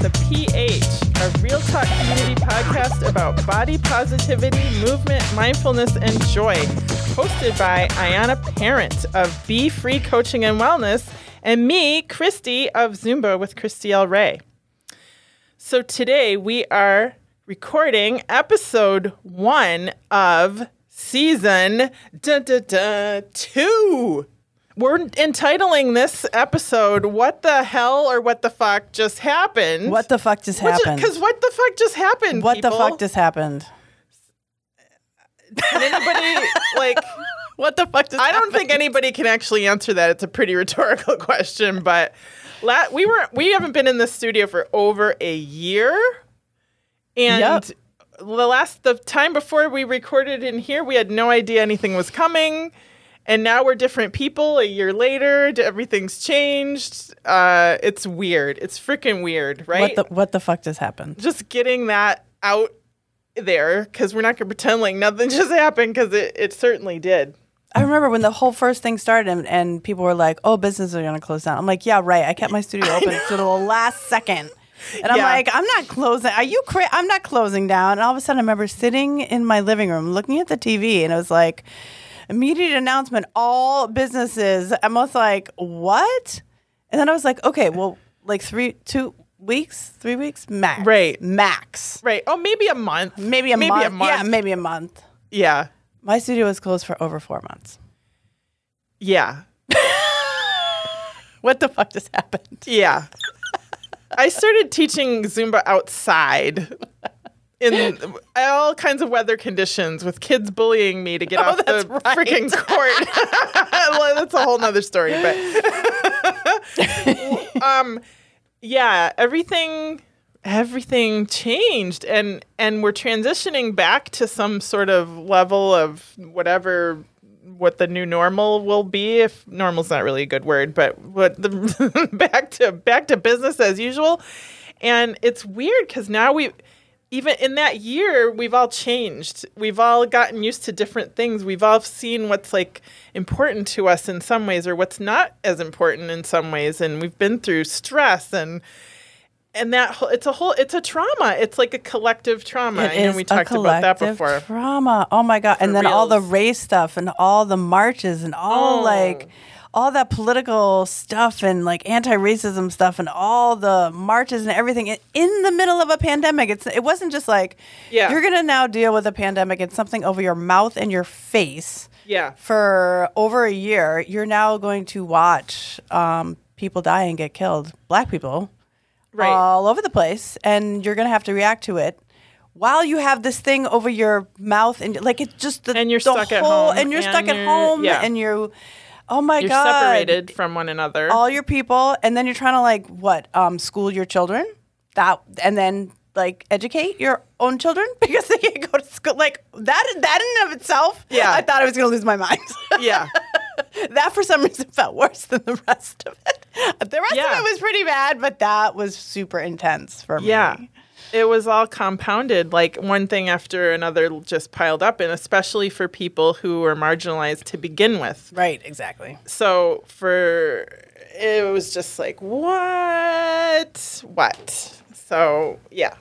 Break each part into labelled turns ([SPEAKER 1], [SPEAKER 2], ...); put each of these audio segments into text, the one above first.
[SPEAKER 1] The PH, a real talk community podcast about body positivity, movement, mindfulness, and joy. Hosted by Ayana Parent of Be Free Coaching and Wellness and me, Christy of Zumba with Christy L. Ray. So today we are recording episode one of season da, da, da, two. We're entitling this episode "What the hell" or "What the fuck just happened."
[SPEAKER 2] What the fuck just happened?
[SPEAKER 1] Because what the fuck just happened?
[SPEAKER 2] what the fuck just happened?
[SPEAKER 1] Can anybody like?
[SPEAKER 2] What the fuck just
[SPEAKER 1] I don't
[SPEAKER 2] happened?
[SPEAKER 1] think anybody can actually answer that. It's a pretty rhetorical question, but la- we were we haven't been in the studio for over a year, and
[SPEAKER 2] Yep.
[SPEAKER 1] the last the time before we recorded in here, we had no idea anything was coming, and now we're different people. A year later, everything's changed. Uh, it's weird. It's freaking weird, right?
[SPEAKER 2] What the what the fuck just happened?
[SPEAKER 1] Just getting that out there because we're not gonna pretend like nothing just happened because it, it certainly did.
[SPEAKER 2] I remember when the whole first thing started and, and people were like, "Oh, businesses are going to close down." I'm like, "Yeah, right. I kept my studio open to the last second. And I'm
[SPEAKER 1] Yeah.
[SPEAKER 2] like, "I'm not closing. Are you cra- I'm not closing down." And all of a sudden, I remember sitting in my living room looking at the TV, and it was like immediate announcement: all businesses. I'm almost like, "What?" And then I was like, "Okay, well, like three, two weeks, three weeks max,
[SPEAKER 1] Right.
[SPEAKER 2] Max,
[SPEAKER 1] Right. Oh, maybe a month.
[SPEAKER 2] maybe a
[SPEAKER 1] maybe
[SPEAKER 2] month.
[SPEAKER 1] a month.
[SPEAKER 2] Yeah, maybe a month."
[SPEAKER 1] Yeah.
[SPEAKER 2] My studio was closed for over four months.
[SPEAKER 1] Yeah.
[SPEAKER 2] What the fuck just happened?
[SPEAKER 1] Yeah. I started teaching Zumba outside in all kinds of weather conditions with kids bullying me to get off the
[SPEAKER 2] Oh, right.
[SPEAKER 1] freaking court. well, that's a whole nother story, but um yeah, everything everything changed and and we're transitioning back to some sort of level of whatever what the new normal will be if normal's not really a good word but what the back to back to business as usual and it's weird cuz now we even in that year we've all changed we've all gotten used to different things we've all seen what's like important to us in some ways or what's not as important in some ways and we've been through stress and and that whole, it's a whole it's a trauma it's like a collective trauma
[SPEAKER 2] It is
[SPEAKER 1] we talked about that before
[SPEAKER 2] Trauma. Oh my god! and then all the race stuff and all the marches and all
[SPEAKER 1] Oh.
[SPEAKER 2] like all that political stuff and like anti-racism stuff and all the marches and everything in the middle of a pandemic. It's it wasn't just like
[SPEAKER 1] Yeah.
[SPEAKER 2] you're gonna now deal with a pandemic and something over your mouth and your face
[SPEAKER 1] yeah
[SPEAKER 2] for over a year. You're now going to watch um, people die and get killed, black people,
[SPEAKER 1] Right.
[SPEAKER 2] all over the place, and you're going to have to react to it. While you have this thing over your mouth, and like it's just the
[SPEAKER 1] And you're
[SPEAKER 2] the
[SPEAKER 1] stuck at home,
[SPEAKER 2] and you're stuck
[SPEAKER 1] and
[SPEAKER 2] at
[SPEAKER 1] you're-
[SPEAKER 2] home,
[SPEAKER 1] yeah.
[SPEAKER 2] and you, oh my
[SPEAKER 1] you're
[SPEAKER 2] god,
[SPEAKER 1] separated from one another
[SPEAKER 2] all your people, and then you're trying to like what um, school your children that, and then like educate your own children because they can't go to school. Like that, that in and of itself,
[SPEAKER 1] Yeah.
[SPEAKER 2] I thought I was going to lose my mind.
[SPEAKER 1] yeah
[SPEAKER 2] that for some reason felt worse than the rest of it. The rest
[SPEAKER 1] Yeah.
[SPEAKER 2] of it was pretty bad, but that was super intense for me.
[SPEAKER 1] Yeah. It was all compounded, like one thing after another just piled up, and especially for people who were marginalized to begin with.
[SPEAKER 2] Right, exactly.
[SPEAKER 1] So for it was just like, what? What? So yeah,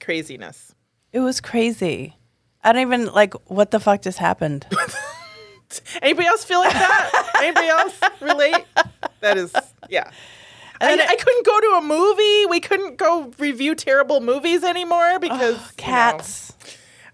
[SPEAKER 1] craziness.
[SPEAKER 2] It was crazy. I don't even like what the fuck just happened.
[SPEAKER 1] Anybody else feel like that? Anybody else relate? That is, yeah. I,
[SPEAKER 2] then
[SPEAKER 1] I couldn't go to a movie. We couldn't go review terrible movies anymore because you know,
[SPEAKER 2] Cats.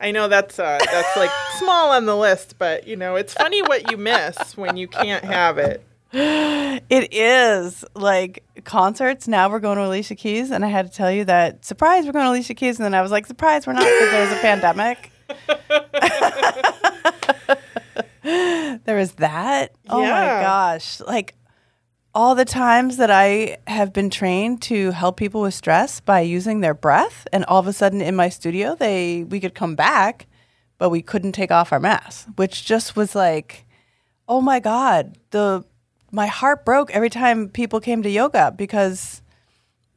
[SPEAKER 1] I know that's uh, that's like small on the list, but you know it's funny what you miss when you can't have it.
[SPEAKER 2] It is like concerts. Now we're going to Alicia Keys, and I had to tell you that surprise, we're going to Alicia Keys, and then I was like, surprise, we're not because there was a pandemic. there was that. Oh my gosh! Like all the times that I have been trained to help people with stress by using their breath, and all of a sudden in my studio, they we could come back, but we couldn't take off our masks, which just was like oh my god the my heart broke every time people came to yoga because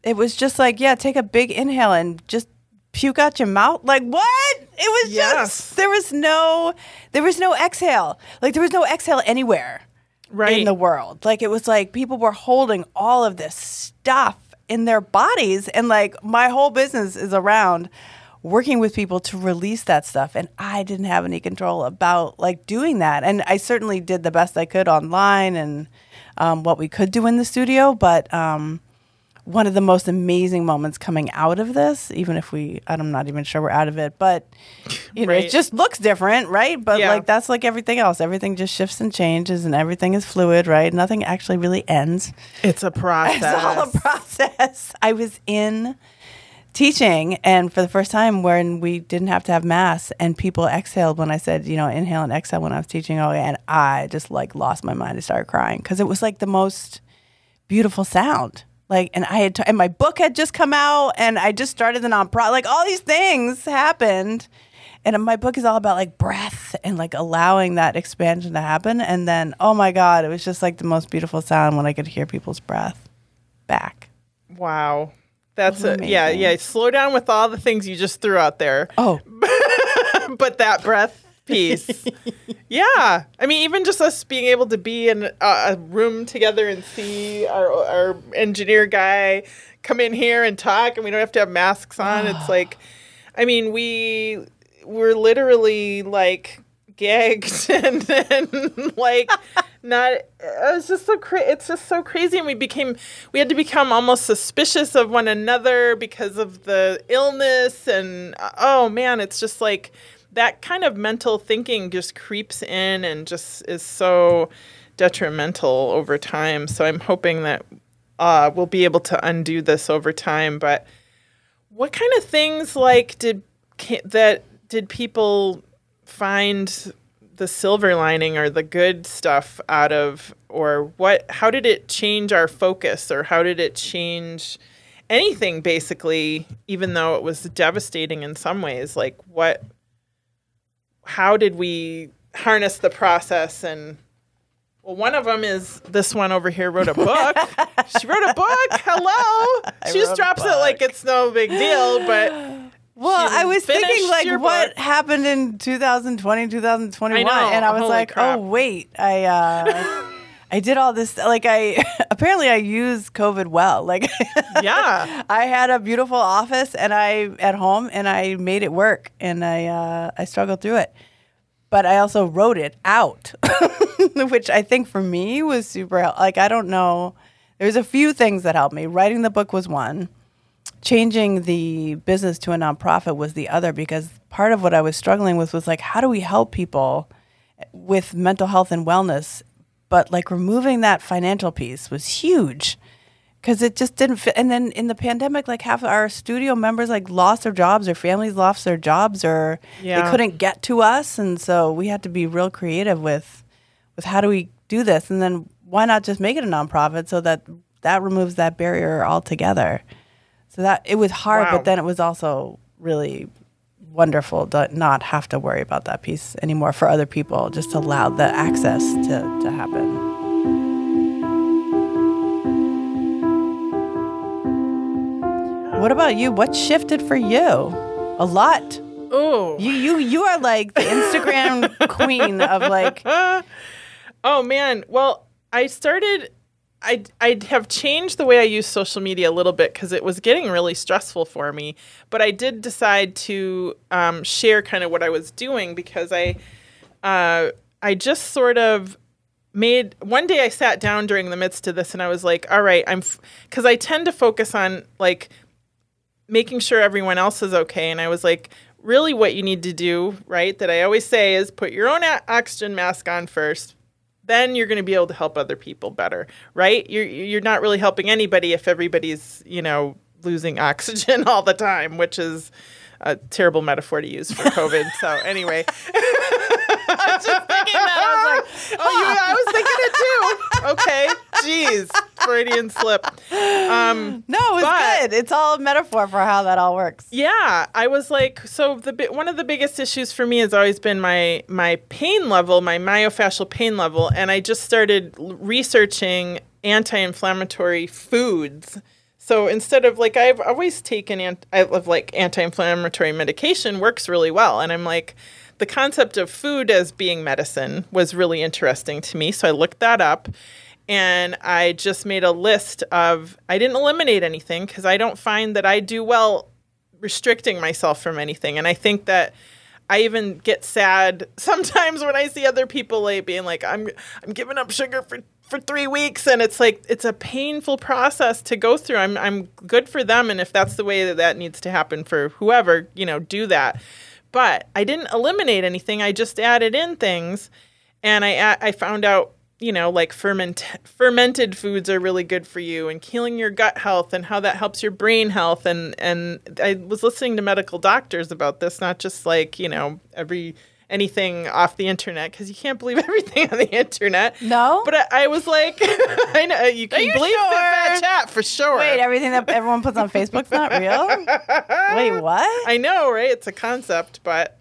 [SPEAKER 2] it was just like yeah take a big inhale and just puke out your mouth. Like what? It was
[SPEAKER 1] Yes.
[SPEAKER 2] just there was no there was no exhale. Like there was no exhale anywhere
[SPEAKER 1] Right.
[SPEAKER 2] in the world like it was like people were holding all of this stuff in their bodies. And like my whole business is around working with people to release that stuff. And I didn't have any control about like doing that. And I certainly did the best I could online and um, what we could do in the studio. But um, one of the most amazing moments coming out of this, even if we, I'm not even sure we're out of it, but you know,
[SPEAKER 1] Right.
[SPEAKER 2] it just looks different, right? But
[SPEAKER 1] Yeah.
[SPEAKER 2] like that's like everything else. Everything just shifts and changes, and everything is fluid, right? Nothing actually really ends.
[SPEAKER 1] It's a process.
[SPEAKER 2] It's all a process. I was in teaching, and for the first time, when we didn't have to have mass, and people exhaled when I said, you know, inhale and exhale when I was teaching, oh, and I just like lost my mind. I started crying because it was like the most beautiful sound. Like, and I had, t- and my book had just come out, and I just started the nonprofit. Like, all these things happened, and my book is all about like breath and like allowing that expansion to happen. And then, oh my God, it was just like the most beautiful sound when I could hear people's breath back.
[SPEAKER 1] Wow. That's a, yeah, yeah. Slow down with all the things you just threw out there.
[SPEAKER 2] Oh,
[SPEAKER 1] but that breath piece. yeah. I mean, even just us being able to be in a, a room together and see our, our engineer guy come in here and talk, and we don't have to have masks on. it's like, I mean, we we're literally like gagged and, and like not it was just so cra- it's just so crazy and we became we had to become almost suspicious of one another because of the illness and oh man it's just like that kind of mental thinking just creeps in and just is so detrimental over time. So i'm hoping that uh, we'll be able to undo this over time. But what kind of things like did that did people find the silver lining or the good stuff out of or what how did it change our focus or how did it change anything basically even though it was devastating in some ways? Like what how did we harness the process and well one of them is this one over here wrote a book she wrote a book hello she just drops it like it's no big deal but
[SPEAKER 2] well, I was thinking like what
[SPEAKER 1] book.
[SPEAKER 2] happened in 2020, 2021,
[SPEAKER 1] I
[SPEAKER 2] and I was
[SPEAKER 1] Holy
[SPEAKER 2] like,
[SPEAKER 1] crap.
[SPEAKER 2] oh wait, I uh, I did all this. Like I apparently I used COVID well. Like
[SPEAKER 1] yeah
[SPEAKER 2] I had a beautiful office and I at home and I made it work and I uh, I struggled through it. But I also wrote it out, which I think for me was super like I don't know. There's a few things that helped me. Writing the book was one. Changing the business to a nonprofit was the other because part of what I was struggling with was like how do we help people with mental health and wellness but like removing that financial piece was huge because it just didn't fit. And then in the pandemic, like half our studio members like lost their jobs, or families lost their jobs, or
[SPEAKER 1] Yeah.
[SPEAKER 2] they couldn't get to us, and so we had to be real creative with with how do we do this, and then why not just make it a nonprofit so that that removes that barrier altogether. So that it was hard,
[SPEAKER 1] Wow.
[SPEAKER 2] but then it was also really wonderful to not have to worry about that piece anymore for other people, just to allow the access to, to happen. What about you? What shifted for you? A lot.
[SPEAKER 1] oh
[SPEAKER 2] You you you are like the Instagram queen of like
[SPEAKER 1] Oh man. Well, I started I I have changed the way I use social media a little bit because it was getting really stressful for me. But I did decide to um, share kind of what I was doing because I uh, I just sort of made one day I sat down during the midst of this and I was like, all right, I'm because I tend to focus on like making sure everyone else is okay. And I was like, really, what you need to do, right? That I always say is put your own oxygen mask on first. Then you're going to be able to help other people better, right? You're you're not really helping anybody if everybody's you know losing oxygen all the time, which is a terrible metaphor to use for COVID. so anyway, I was just thinking that I was like, oh, you, I was thinking it too. Okay, jeez, Freudian slip. Um,
[SPEAKER 2] No, it was
[SPEAKER 1] But-
[SPEAKER 2] good. It's all a metaphor for how that all works.
[SPEAKER 1] yeah, I was like, so the one of the biggest issues for me has always been my my pain level, my myofascial pain level, and I just started researching anti-inflammatory foods. So instead of like I've always taken ant- I love like anti-inflammatory medication works really well, and I'm like the concept of food as being medicine was really interesting to me. So I looked that up. and I just made a list of I didn't eliminate anything because I don't find that I do well restricting myself from anything. And I think that I even get sad sometimes when I see other people like being like, I'm I'm giving up sugar for for three weeks and it's like it's a painful process to go through. I'm I'm good for them and if that's the way that that needs to happen for whoever, you know, do that. But I didn't eliminate anything. I just added in things and I I found out you know, like ferment fermented foods are really good for you and healing your gut health and how that helps your brain health and and I was listening to medical doctors about this, not just like, you know, every anything off the internet because you can't believe everything on the internet.
[SPEAKER 2] No,
[SPEAKER 1] but I, I was like, I know you can
[SPEAKER 2] you
[SPEAKER 1] believe
[SPEAKER 2] sure?
[SPEAKER 1] that chat for sure.
[SPEAKER 2] wait, everything that everyone puts on Facebook's not real. Wait, what?
[SPEAKER 1] I know, right? It's a concept, but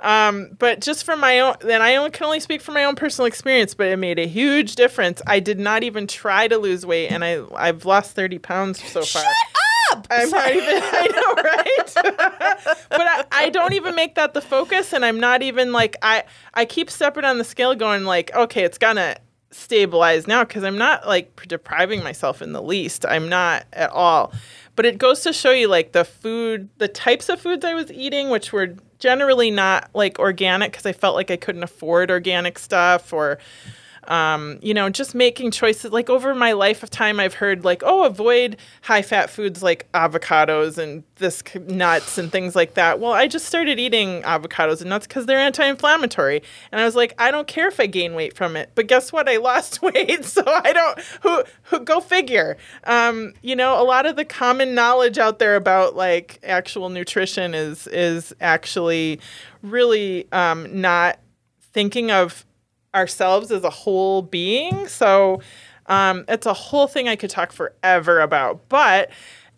[SPEAKER 1] um, but just from my own, then I only, can only speak from my own personal experience, but it made a huge difference. I did not even try to lose weight, and I I've lost thirty pounds so far.
[SPEAKER 2] Shut up!
[SPEAKER 1] I'm not even. I know, right? but I, I don't even make that the focus, and I'm not even like I. I keep stepping on the scale, going like, okay, it's gonna stabilize now because I'm not like depriving myself in the least. I'm not at all. But it goes to show you like the food, the types of foods I was eating, which were generally not like organic because I felt like I couldn't afford organic stuff or um, you know, just making choices. Like over my life of time, I've heard like, oh, avoid high fat foods like avocados and this nuts and things like that. Well, I just started eating avocados and nuts because they're anti-inflammatory, and I was like, I don't care if I gain weight from it. But guess what? I lost weight, so I don't. Who, who go figure? Um, you know, a lot of the common knowledge out there about like actual nutrition is is actually really um, not thinking of ourselves as a whole being. So um, it's a whole thing I could talk forever about. But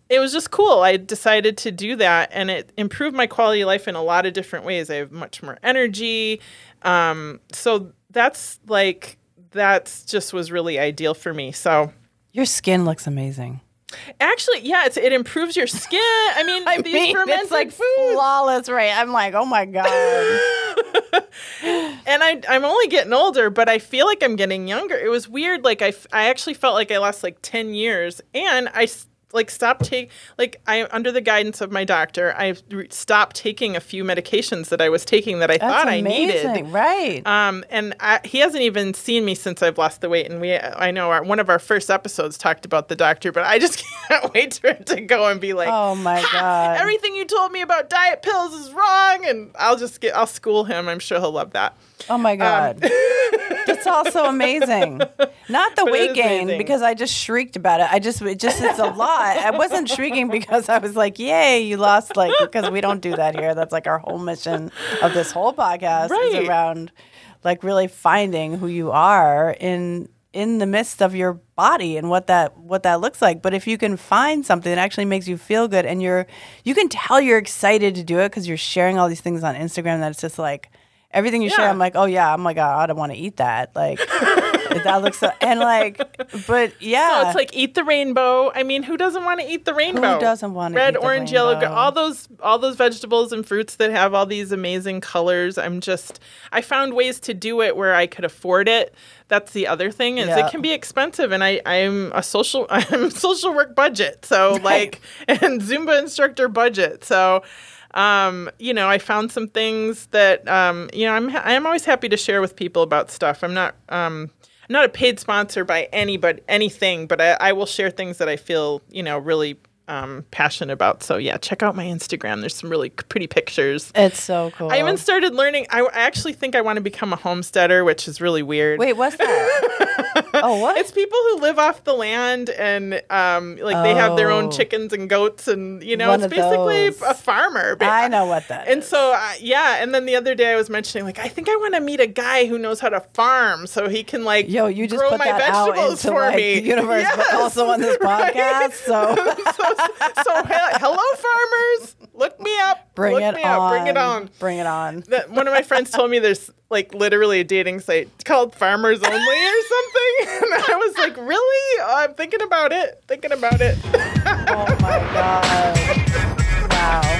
[SPEAKER 1] it was just cool. I decided to do that, and it improved my quality of life in a lot of different ways. I have much more energy. Um, so that's like that's just was really ideal for me. So
[SPEAKER 2] your skin looks amazing.
[SPEAKER 1] Actually, yeah, it's, it improves your skin. I mean,
[SPEAKER 2] I
[SPEAKER 1] these
[SPEAKER 2] mean,
[SPEAKER 1] fermented
[SPEAKER 2] it's like
[SPEAKER 1] foods.
[SPEAKER 2] flawless, right? I'm like, oh my god.
[SPEAKER 1] and I, I'm only getting older, but I feel like I'm getting younger. It was weird. Like I, I actually felt like I lost like 10 years and I like stopped take like I under the guidance of my doctor, I stopped taking a few medications that I was taking that I
[SPEAKER 2] That's
[SPEAKER 1] thought I needed.
[SPEAKER 2] right?
[SPEAKER 1] Um, and I, he hasn't even seen me since I've lost the weight. And we, I know our, one of our first episodes talked about the doctor, but I just can't wait for him to go and be like,
[SPEAKER 2] oh my god.
[SPEAKER 1] everything you told me about diet pills is wrong. And I'll just get, I'll school him. I'm sure he'll love that.
[SPEAKER 2] Oh my god. That's also amazing. Not the weight gain
[SPEAKER 1] amazing.
[SPEAKER 2] because I just shrieked about it. I just it just it's a lot. I wasn't shrieking because I was like, "Yay, you lost!" Like because we don't do that here. That's like our whole mission of this whole podcast
[SPEAKER 1] Right.
[SPEAKER 2] is around like really finding who you are in in the midst of your body and what that what that looks like. But if you can find something that actually makes you feel good and you're you can tell you're excited to do it because you're sharing all these things on Instagram that it's just like everything you share. I'm like, oh yeah, I'm like, oh, I don't want to eat that. Like that looks so, and like, but yeah,
[SPEAKER 1] So it's like eat the rainbow. I mean, who doesn't want to eat the rainbow?
[SPEAKER 2] Who doesn't wanna
[SPEAKER 1] red,
[SPEAKER 2] eat the
[SPEAKER 1] orange, yellow, all those all those vegetables and fruits that have all these amazing colors. I'm just I found ways to do it where I could afford it. That's the other thing is
[SPEAKER 2] Yeah.
[SPEAKER 1] it can be expensive, and I I'm a social I'm social work budget, so like and Zumba instructor budget, so. Um, you know, I found some things that um, you know, I'm ha- I'm always happy to share with people about stuff. I'm not um, I'm not a paid sponsor by any but anything, but I, I will share things that I feel you know really um, passionate about. So yeah, check out my Instagram. There's some really pretty pictures.
[SPEAKER 2] it's so cool.
[SPEAKER 1] I even started learning. I, I actually think I want to become a homesteader, which is really weird.
[SPEAKER 2] wait, what's that? oh, what?
[SPEAKER 1] It's people who live off the land and um, like they have their own
[SPEAKER 2] Oh.
[SPEAKER 1] chickens and goats, and you know,
[SPEAKER 2] One
[SPEAKER 1] it's basically
[SPEAKER 2] those.
[SPEAKER 1] a farmer.
[SPEAKER 2] I know what that
[SPEAKER 1] and
[SPEAKER 2] is.
[SPEAKER 1] so, uh, yeah, and then the other day I was mentioning, like, I think I want to meet a guy who knows how to farm so he can, like,
[SPEAKER 2] Yo, you just
[SPEAKER 1] grow
[SPEAKER 2] put
[SPEAKER 1] my
[SPEAKER 2] that out
[SPEAKER 1] vegetables
[SPEAKER 2] into
[SPEAKER 1] for
[SPEAKER 2] like
[SPEAKER 1] me.
[SPEAKER 2] the universe, but also on this
[SPEAKER 1] right?
[SPEAKER 2] podcast. So
[SPEAKER 1] so, so, he- hello, farmers, look me up.
[SPEAKER 2] bring
[SPEAKER 1] look
[SPEAKER 2] it
[SPEAKER 1] me
[SPEAKER 2] on.
[SPEAKER 1] up. Bring it on.
[SPEAKER 2] Bring it on.
[SPEAKER 1] One of my friends told me there's like literally a dating site called Farmers Only or something, and I was like, really? Oh, I'm thinking about it. Thinking about it.
[SPEAKER 2] Oh my god! Wow.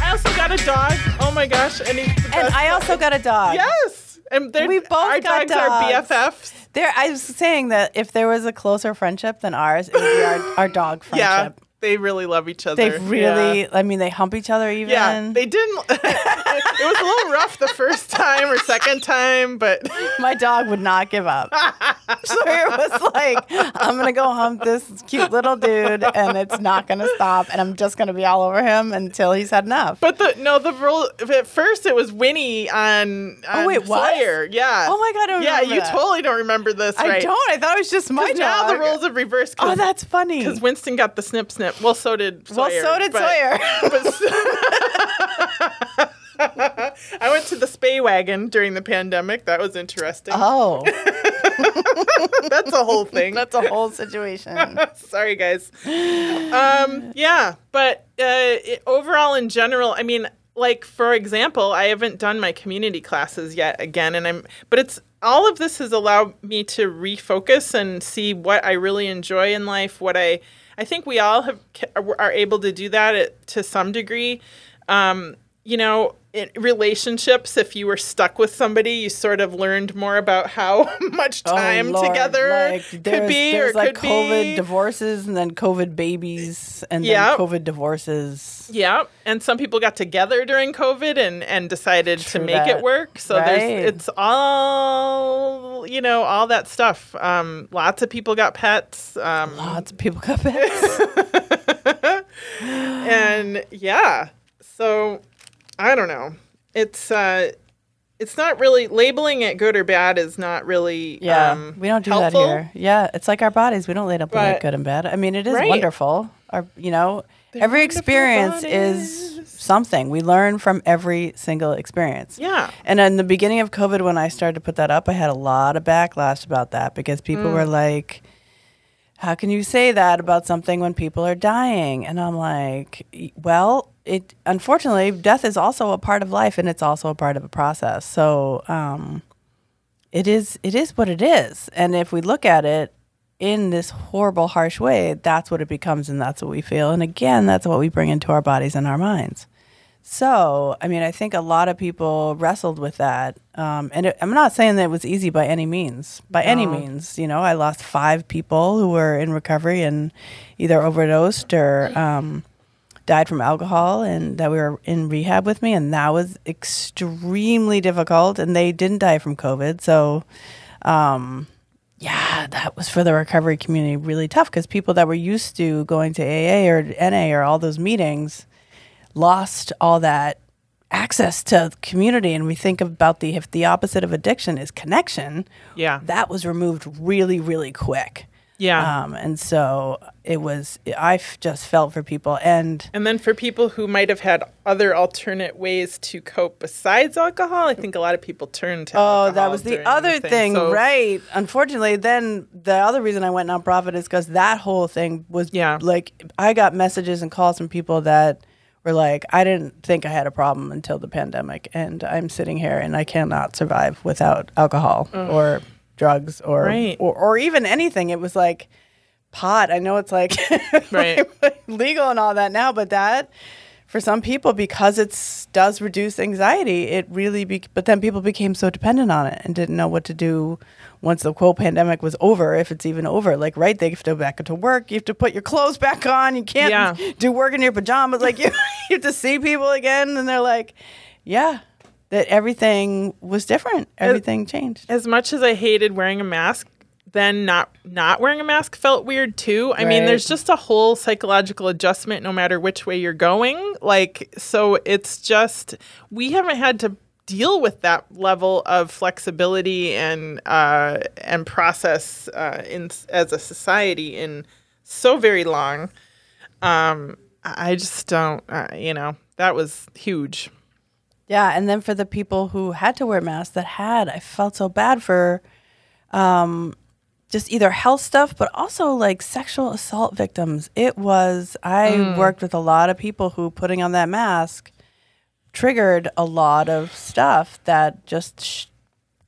[SPEAKER 1] I also got a dog. Oh my gosh! And,
[SPEAKER 2] And I also got a dog.
[SPEAKER 1] yes. And
[SPEAKER 2] We both
[SPEAKER 1] our
[SPEAKER 2] got
[SPEAKER 1] dogs, are. BFFs.
[SPEAKER 2] There, I was saying that if there was a closer friendship than ours, it would be our, our dog
[SPEAKER 1] Yeah,
[SPEAKER 2] friendship.
[SPEAKER 1] They really love each other.
[SPEAKER 2] They really,
[SPEAKER 1] Yeah.
[SPEAKER 2] I mean, they hump each other even.
[SPEAKER 1] Yeah, they didn't. it was a little rough the first time or second time, but
[SPEAKER 2] My dog would not give up. Sawyer was like, I'm going to go hump this cute little dude, and it's not going to stop, and I'm just going to be all over him until he's had enough.
[SPEAKER 1] but the no the rule at first it was Winnie on, oh, on
[SPEAKER 2] Oh, wait, what?
[SPEAKER 1] Sawyer. Yeah.
[SPEAKER 2] Oh my God,
[SPEAKER 1] Yeah, you
[SPEAKER 2] that.
[SPEAKER 1] totally don't remember this,
[SPEAKER 2] I don't. I thought it was just my dog.
[SPEAKER 1] now the roles have reversed.
[SPEAKER 2] Oh, that's funny.
[SPEAKER 1] because Winston got the snip snip. Well, so did Sawyer.
[SPEAKER 2] well, so did
[SPEAKER 1] but-
[SPEAKER 2] Sawyer.
[SPEAKER 1] but- I went to the spay wagon during the pandemic. That was interesting.
[SPEAKER 2] oh,
[SPEAKER 1] That's a whole thing.
[SPEAKER 2] that's a whole situation.
[SPEAKER 1] Sorry, guys. Um, yeah, but uh, it, overall, in general, I mean, like for example, I haven't done my community classes yet again, and I'm, but it's all of this has allowed me to refocus and see what I really enjoy in life. What I, I think we all have are able to do that at, to some degree. Um, you know, in relationships, if you were stuck with somebody, you sort of learned more about how much time
[SPEAKER 2] oh, Lord.
[SPEAKER 1] together
[SPEAKER 2] like,
[SPEAKER 1] could be or
[SPEAKER 2] like
[SPEAKER 1] could
[SPEAKER 2] COVID
[SPEAKER 1] be.
[SPEAKER 2] divorces and then COVID babies and
[SPEAKER 1] Yep.
[SPEAKER 2] then COVID divorces.
[SPEAKER 1] Yeah, and some people got together during COVID and and decided to make
[SPEAKER 2] that.
[SPEAKER 1] it work. So
[SPEAKER 2] Right.
[SPEAKER 1] there's it's all you know, all that stuff. Um, lots of people got pets. Um,
[SPEAKER 2] Lots of people got pets.
[SPEAKER 1] and yeah, so I don't know. It's uh, it's not really labeling it good or bad is not really
[SPEAKER 2] Yeah,
[SPEAKER 1] um,
[SPEAKER 2] we don't do
[SPEAKER 1] helpful.
[SPEAKER 2] that here. Yeah, it's like our bodies. We don't label
[SPEAKER 1] But-
[SPEAKER 2] it good and bad. I mean, it is
[SPEAKER 1] Right.
[SPEAKER 2] wonderful. Our, you know, every
[SPEAKER 1] wonderful
[SPEAKER 2] experience is something. We learn from every single experience.
[SPEAKER 1] Yeah.
[SPEAKER 2] And in the beginning of COVID, when I started to put that up, I had a lot of backlash about that because people
[SPEAKER 1] Mm.
[SPEAKER 2] were like, how can you say that about something when people are dying? And I'm like, well, it unfortunately, death is also a part of life and it's also a part of a process. So, um, it is it is what it is. And if we look at it in this horrible, harsh way, that's what it becomes and that's what we feel. And again, that's what we bring into our bodies and our minds. So, I mean, I think a lot of people wrestled with that. Um, and it, I'm not saying that it was easy by any means. By any means, you know, I lost five people who were in recovery and either overdosed or um, died from alcohol, and that we were in rehab with me, and that was extremely difficult. And they didn't die from COVID, so. Um, yeah, that was for the recovery community really tough because people that were used to going to AA or NA or all those meetings lost all that access to community. And we think about the if the opposite of addiction is connection,
[SPEAKER 1] Yeah.
[SPEAKER 2] that was removed really, really quick.
[SPEAKER 1] Yeah.
[SPEAKER 2] Um, and so it was. I f- just felt for people, and
[SPEAKER 1] And then for people who might have had other alternate ways to cope besides alcohol, I think a lot of people turned to
[SPEAKER 2] Oh, that was the other
[SPEAKER 1] thing.
[SPEAKER 2] thing,
[SPEAKER 1] So-
[SPEAKER 2] right? Unfortunately, then the other reason I went nonprofit is because that whole thing was
[SPEAKER 1] Yeah.
[SPEAKER 2] like I got messages and calls from people that were like, I didn't think I had a problem until the pandemic, and I'm sitting here and I cannot survive without alcohol or drugs or,
[SPEAKER 1] Right.
[SPEAKER 2] or or even anything. It was like pot. I know it's like
[SPEAKER 1] Right.
[SPEAKER 2] legal and all that now, but that for some people because it does reduce anxiety, it really. Be- but then people became so dependent on it and didn't know what to do once the quote pandemic was over, if it's even over. Like right, they have to go back to work. You have to put your clothes back on. You can't
[SPEAKER 1] Yeah.
[SPEAKER 2] do work in your pajamas. Like you, you have to see people again, and they're like, yeah. That everything was different. Everything changed.
[SPEAKER 1] as much as I hated wearing a mask, then not not wearing a mask felt weird too. I mean, there's just a whole psychological adjustment no matter which way you're going. Like so it's just we haven't had to deal with that level of flexibility and uh, and process uh, in as a society in so very long. Um, I I just don't, uh, you know, that was huge.
[SPEAKER 2] Yeah, and then for the people who had to wear masks that had, I felt so bad for um just either health stuff but also like sexual assault victims. It was I worked with a lot of people who putting on that mask triggered a lot of stuff that just sh-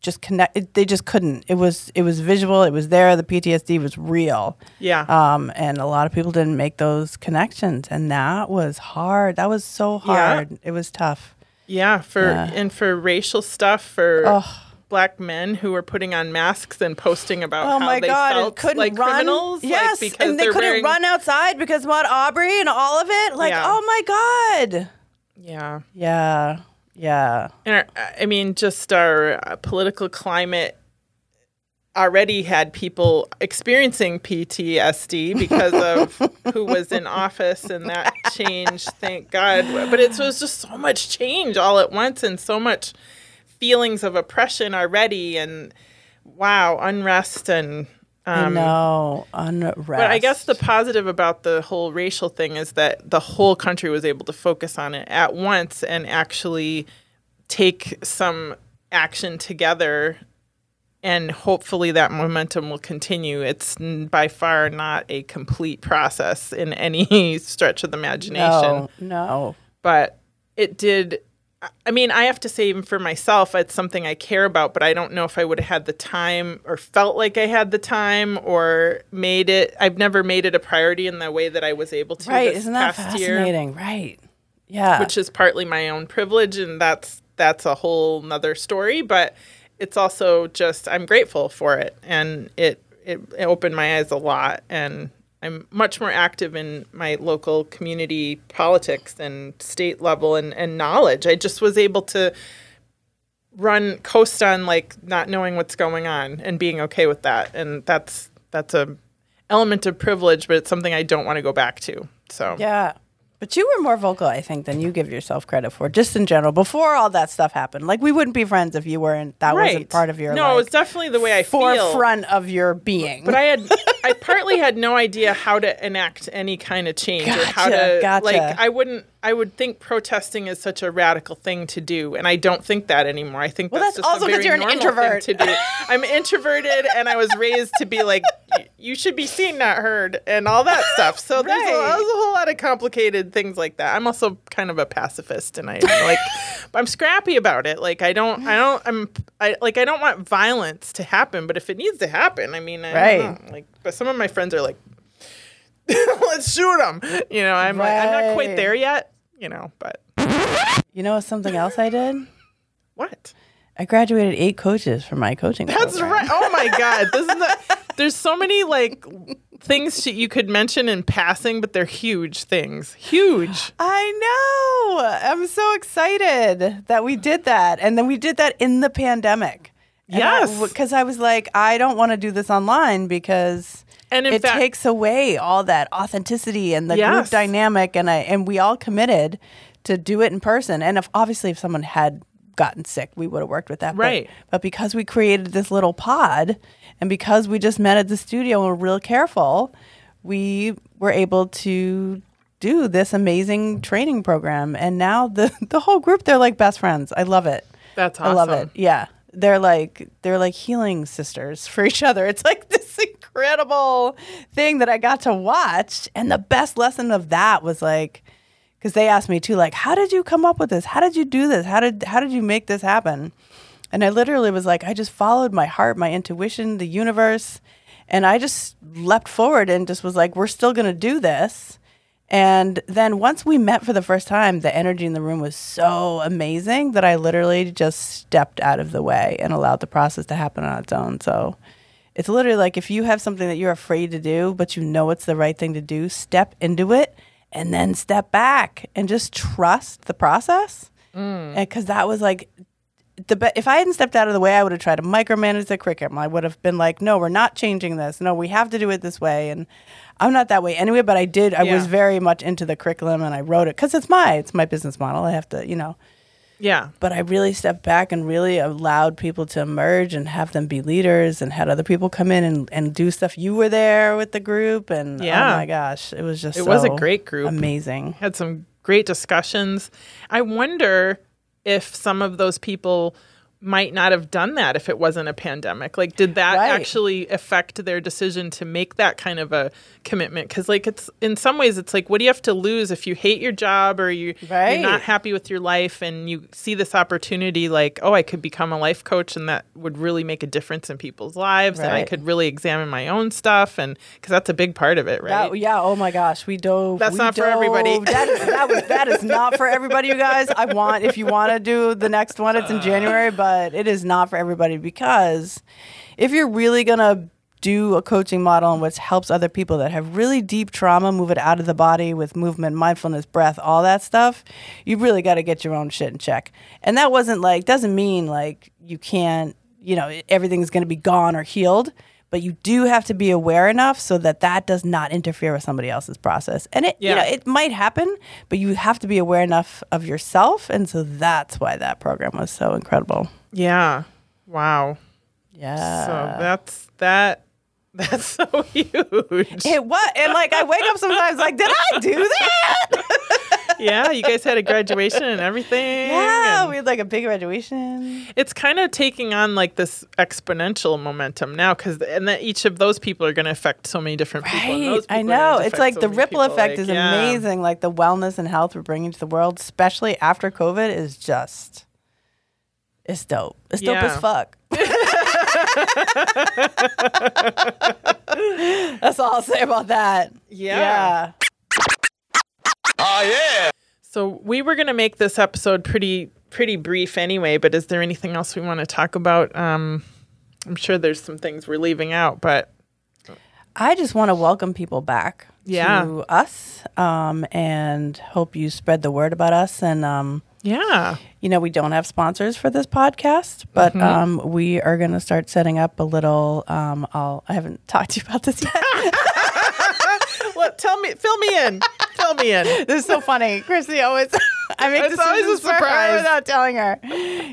[SPEAKER 2] just connect it, they just couldn't. It was it was visual, it was there, the PTSD was real.
[SPEAKER 1] Yeah.
[SPEAKER 2] Um, and a lot of people didn't make those connections, and that was hard. That was so hard. It was tough.
[SPEAKER 1] Yeah, for and for racial stuff for black men who were putting on masks and posting about
[SPEAKER 2] Oh
[SPEAKER 1] how
[SPEAKER 2] my
[SPEAKER 1] they
[SPEAKER 2] god!
[SPEAKER 1] felt
[SPEAKER 2] couldn't
[SPEAKER 1] like
[SPEAKER 2] run.
[SPEAKER 1] criminals. like,
[SPEAKER 2] Yes,
[SPEAKER 1] because
[SPEAKER 2] and they couldn't
[SPEAKER 1] wearing-
[SPEAKER 2] run outside because Maud Arbery and all of it. Like,
[SPEAKER 1] Yeah.
[SPEAKER 2] oh my god!
[SPEAKER 1] Yeah,
[SPEAKER 2] Yeah, yeah.
[SPEAKER 1] and our, I mean, just our uh, political climate already had people experiencing PTSD because of who was in office, and that change, Thank God, but it was just so much change all at once, and so much feelings of oppression already, and wow, unrest and.
[SPEAKER 2] I
[SPEAKER 1] Um,
[SPEAKER 2] know unrest.
[SPEAKER 1] But I guess the positive about the whole racial thing is that the whole country was able to focus on it at once and actually take some action together. And hopefully that momentum will continue. It's by far not a complete process in any stretch of the imagination
[SPEAKER 2] no, no.
[SPEAKER 1] but it did i mean i have to say even for myself it's something i care about but i don't know if i would have had the time or felt like i had the time or made it i've never made it a priority in the way that i was able to
[SPEAKER 2] Right? Isn't that
[SPEAKER 1] past year
[SPEAKER 2] fascinating? Right? Yeah.
[SPEAKER 1] which is partly my own privilege and that's that's a whole nother story but it's also just i'm grateful for it. And it it, it opened my eyes a lot. And i'm much more active in my local community politics and state level and, and knowledge. I just was able to run coast on like not knowing what's going on and being okay with that. And that's that's a element of privilege but it's something i don't want to go back to so.
[SPEAKER 2] Yeah. But you were more vocal, I think, than you give yourself credit for, just in general. Before all that stuff happened, like we wouldn't be friends if you weren't. That wasn't part of your
[SPEAKER 1] no
[SPEAKER 2] like,
[SPEAKER 1] it was definitely the way i feel
[SPEAKER 2] forefront of your being.
[SPEAKER 1] but I had I partly had no idea how to enact any kind of change or how to
[SPEAKER 2] gotcha.
[SPEAKER 1] like I wouldn't I would think protesting is such a radical thing to do and I don't think that anymore. I think
[SPEAKER 2] Well,
[SPEAKER 1] that's,
[SPEAKER 2] that's
[SPEAKER 1] just
[SPEAKER 2] also
[SPEAKER 1] because
[SPEAKER 2] you're an introvert.
[SPEAKER 1] to do. I'm introverted and I was raised to be like you should be seen not heard and all that stuff. So there's, a, there's a whole lot of complicated things like that. I'm also kind of a pacifist and I like I'm scrappy about it. Like I don't I don't I'm I like I don't want violence to happen, but if it needs to happen, I mean I
[SPEAKER 2] Right.
[SPEAKER 1] know. Like, but some of my friends are like, let's shoot them. You know, I'm like, I'm not quite there yet. You know, but
[SPEAKER 2] you know something else I did?
[SPEAKER 1] what?
[SPEAKER 2] I graduated eight coaches from my coaching.
[SPEAKER 1] That's
[SPEAKER 2] program.
[SPEAKER 1] right. Oh my god, this is not. There's so many like things you could mention in passing, but they're huge things. Huge.
[SPEAKER 2] I know. I'm so excited that we did that. And then we did that in the pandemic.
[SPEAKER 1] Yes.
[SPEAKER 2] Because I, was like, I don't want to do this online because
[SPEAKER 1] And in
[SPEAKER 2] it
[SPEAKER 1] fact,
[SPEAKER 2] takes away all that authenticity and the group dynamic. And I and we all committed to do it in person. And if obviously if someone had gotten sick, we would have worked with that. But-
[SPEAKER 1] Right.
[SPEAKER 2] But, because we created this little pod and because we just met at the studio and were real careful, we were able to do this amazing training program. And now the the whole group, they're like best friends. I love it.
[SPEAKER 1] that's
[SPEAKER 2] I love it. Yeah. They're like they're like healing sisters for each other. It's like this incredible thing that I got to watch. And the best lesson of that was like because they asked me too, like, how did you come up with this? How did you do this? How did how did you make this happen? And I literally was like, I just followed my heart, my intuition, the universe, and I just leapt forward and just was like, we're still gonna do this. And then once we met for the first time, the energy in the room was so amazing that I literally just stepped out of the way and allowed the process to happen on its own. So it's literally like if you have something that you're afraid to do, but you know it's the right thing to do, step into it and then step back and just trust the process. Mm. Because that was like the be- if I hadn't stepped out of the way, I would have tried to micromanage the curriculum. I would have been like, "No, we're not changing this. No, we have to do it this way." And I'm not that way anyway. But I did. I was very much into the curriculum, and I wrote it because it's my it's my business model. I have to, you know.
[SPEAKER 1] Yeah.
[SPEAKER 2] But I really stepped back and really allowed people to emerge and have them be leaders, and had other people come in and, and do stuff. You were there with the group, and oh
[SPEAKER 1] Yeah.
[SPEAKER 2] oh my gosh, it was just
[SPEAKER 1] It was a great group.
[SPEAKER 2] amazing.
[SPEAKER 1] had some great discussions. I wonder if some of those people might not have done that if it wasn't a pandemic. Like, did that
[SPEAKER 2] Right.
[SPEAKER 1] actually affect their decision to make that kind of a commitment? Because, like, it's in some ways, it's like, what do you have to lose if you hate your job or you,
[SPEAKER 2] Right.
[SPEAKER 1] you're not happy with your life and you see this opportunity, like, oh, I could become a life coach and that would really make a difference in people's lives and I could really examine my own stuff. And because that's a big part of it, right?
[SPEAKER 2] That, yeah. Oh my gosh, we dove.
[SPEAKER 1] That's
[SPEAKER 2] we
[SPEAKER 1] not for everybody.
[SPEAKER 2] That is that was that is not for everybody, you guys. I want if you want to do the next one, it's in uh, January, but it is not for everybody because if you're really gonna do a coaching model and what helps other people that have really deep trauma move it out of the body with movement, mindfulness, breath, all that stuff, you really got to get your own shit in check. And that wasn't like doesn't mean like you can't, you know, everything's going to be gone or healed, but you do have to be aware enough so that that does not interfere with somebody else's process. And it you know, it might happen, but you have to be aware enough of yourself, and so that's why that program was so incredible.
[SPEAKER 1] Yeah. Wow.
[SPEAKER 2] Yeah.
[SPEAKER 1] so that's that. That's so huge.
[SPEAKER 2] it was, and like I wake up sometimes like, did I do that?
[SPEAKER 1] yeah, you guys had a graduation and everything.
[SPEAKER 2] Yeah,
[SPEAKER 1] and
[SPEAKER 2] we had like a big graduation.
[SPEAKER 1] it's kind of taking on like this exponential momentum now because and that each of those people are going to affect so many different people.
[SPEAKER 2] Right,
[SPEAKER 1] those
[SPEAKER 2] I know. It's like
[SPEAKER 1] so
[SPEAKER 2] the ripple
[SPEAKER 1] people,
[SPEAKER 2] effect
[SPEAKER 1] like,
[SPEAKER 2] is
[SPEAKER 1] yeah.
[SPEAKER 2] amazing. Like the wellness and health we're bringing to the world, especially after COVID, is just it's dope. It's dope
[SPEAKER 1] Yeah.
[SPEAKER 2] as fuck. That's all I'll say about that.
[SPEAKER 1] Yeah. Oh yeah. So we were going to make this episode pretty pretty brief anyway. But is there anything else we want to talk about? Um, I'm sure there's some things we're leaving out, but
[SPEAKER 2] I just want to welcome people back
[SPEAKER 1] Yeah.
[SPEAKER 2] to us um, and hope you spread the word about us. And, um,
[SPEAKER 1] yeah,
[SPEAKER 2] you know, we don't have sponsors for this podcast, but
[SPEAKER 1] Mm-hmm.
[SPEAKER 2] um, we are going to start setting up a little. Um, I'll, I haven't talked to you about this yet.
[SPEAKER 1] well, tell me, fill me in, fill me in.
[SPEAKER 2] this is so funny. Chrissy always, I make
[SPEAKER 1] It's always a
[SPEAKER 2] decisions for her
[SPEAKER 1] surprise.
[SPEAKER 2] without telling her.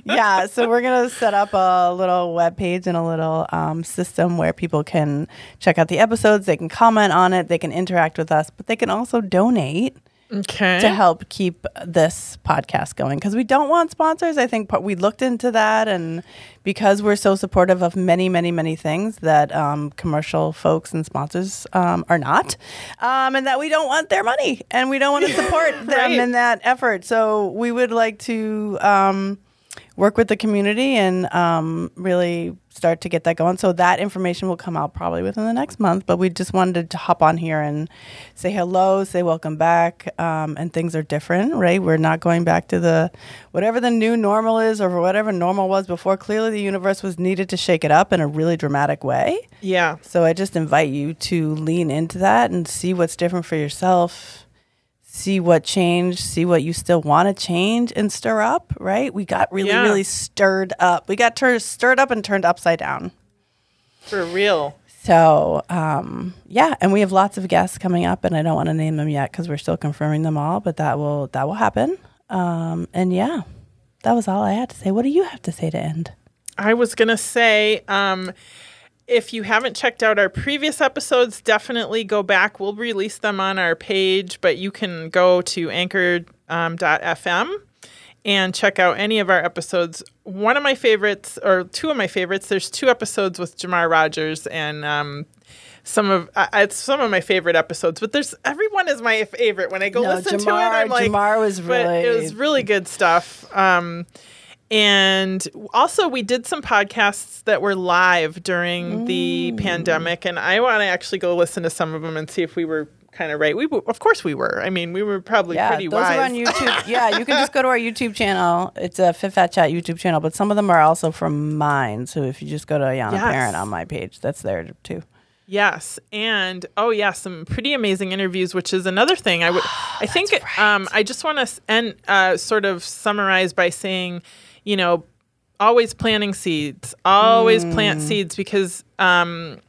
[SPEAKER 2] Yeah, so we're gonna set up a little web page and a little um, system where people can check out the episodes. They can comment on it. They can interact with us, but they can also donate
[SPEAKER 1] Okay.
[SPEAKER 2] to help keep this podcast going because we don't want sponsors. I think we looked into that, and because we're so supportive of many, many, many things that um, commercial folks and sponsors um, are not, um, and that we don't want their money and we don't want to support them
[SPEAKER 1] Right.
[SPEAKER 2] in that effort. So we would like to. Um, work with the community and um, really start to get that going. So that information will come out probably within the next month. But we just wanted to hop on here and say hello, say welcome back. Um, and things are different, right? We're not going back to the whatever the new normal is or whatever normal was before. Clearly, the universe was needed to shake it up in a really dramatic way.
[SPEAKER 1] yeah.
[SPEAKER 2] So I just invite you to lean into that and see what's different for yourself. See what changed, see what you still want to change and stir up, right? We got really,
[SPEAKER 1] Yeah.
[SPEAKER 2] really stirred up. We got tur- stirred up and turned upside down.
[SPEAKER 1] For real.
[SPEAKER 2] So, um, yeah, and we have lots of guests coming up, and I don't want to name them yet because we're still confirming them all, but that will that will happen. Um, and yeah, that was all I had to say. What do you have to say to end?
[SPEAKER 1] I was going to say, um, if you haven't checked out our previous episodes, definitely go back. We'll release them on our page, but you can go to anchor.fm and check out any of our episodes. One of my favorites, or two of my favorites, there's two episodes with Jamar Rogers and um, some of uh, it's some of my favorite episodes. But there's everyone is my favorite. When I go
[SPEAKER 2] No,
[SPEAKER 1] listen to it, I'm like,
[SPEAKER 2] Jamar was
[SPEAKER 1] but it was really good stuff. Um, and also, we did some podcasts that were live during the
[SPEAKER 2] Mm.
[SPEAKER 1] pandemic, and I want to actually go listen to some of them and see if we were kind of right. We, of course, we were. I mean, we were probably
[SPEAKER 2] Yeah,
[SPEAKER 1] pretty
[SPEAKER 2] those
[SPEAKER 1] wise.
[SPEAKER 2] are on YouTube. yeah, you can just go to our YouTube channel. It's a Fit Fat Chat YouTube channel, but some of them are also from mine. So if you just go to Ayana
[SPEAKER 1] Yes.
[SPEAKER 2] Parent on my page, that's there too.
[SPEAKER 1] Yes, and oh yeah, some pretty amazing interviews, which is another thing. I would, I think, um, I just want to end uh, sort of summarize by saying, you know, always planting seeds, always plant seeds because. Um,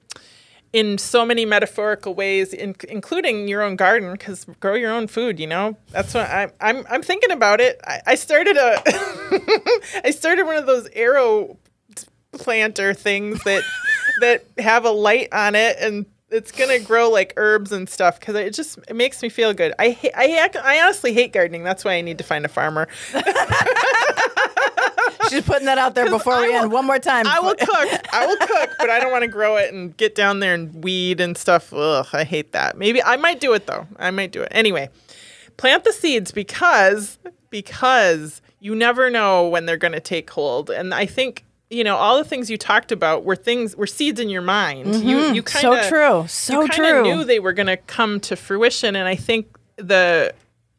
[SPEAKER 1] in so many metaphorical ways, in, including your own garden, because grow your own food. You know, that's what I'm. I'm. I'm thinking about it. I, I started a. I started one of those arrow planter things that that have a light on it and it's gonna grow like herbs and stuff because it just it makes me feel good. I ha- I ac- I honestly hate gardening. That's why I need to find a farmer.
[SPEAKER 2] She's putting that out there before we
[SPEAKER 1] will-
[SPEAKER 2] end. One more time.
[SPEAKER 1] I will cook. I will cook, but I don't want to grow it and get down there and weed and stuff. Ugh, I hate that. Maybe I might do it though. I might do it. Anyway, plant the seeds because because you never know when they're going to take hold. And I think you know all the things you talked about were things were seeds in your mind. You you kind
[SPEAKER 2] Mm-hmm. so true. So
[SPEAKER 1] you
[SPEAKER 2] true.
[SPEAKER 1] knew they were going to come to fruition, and I think the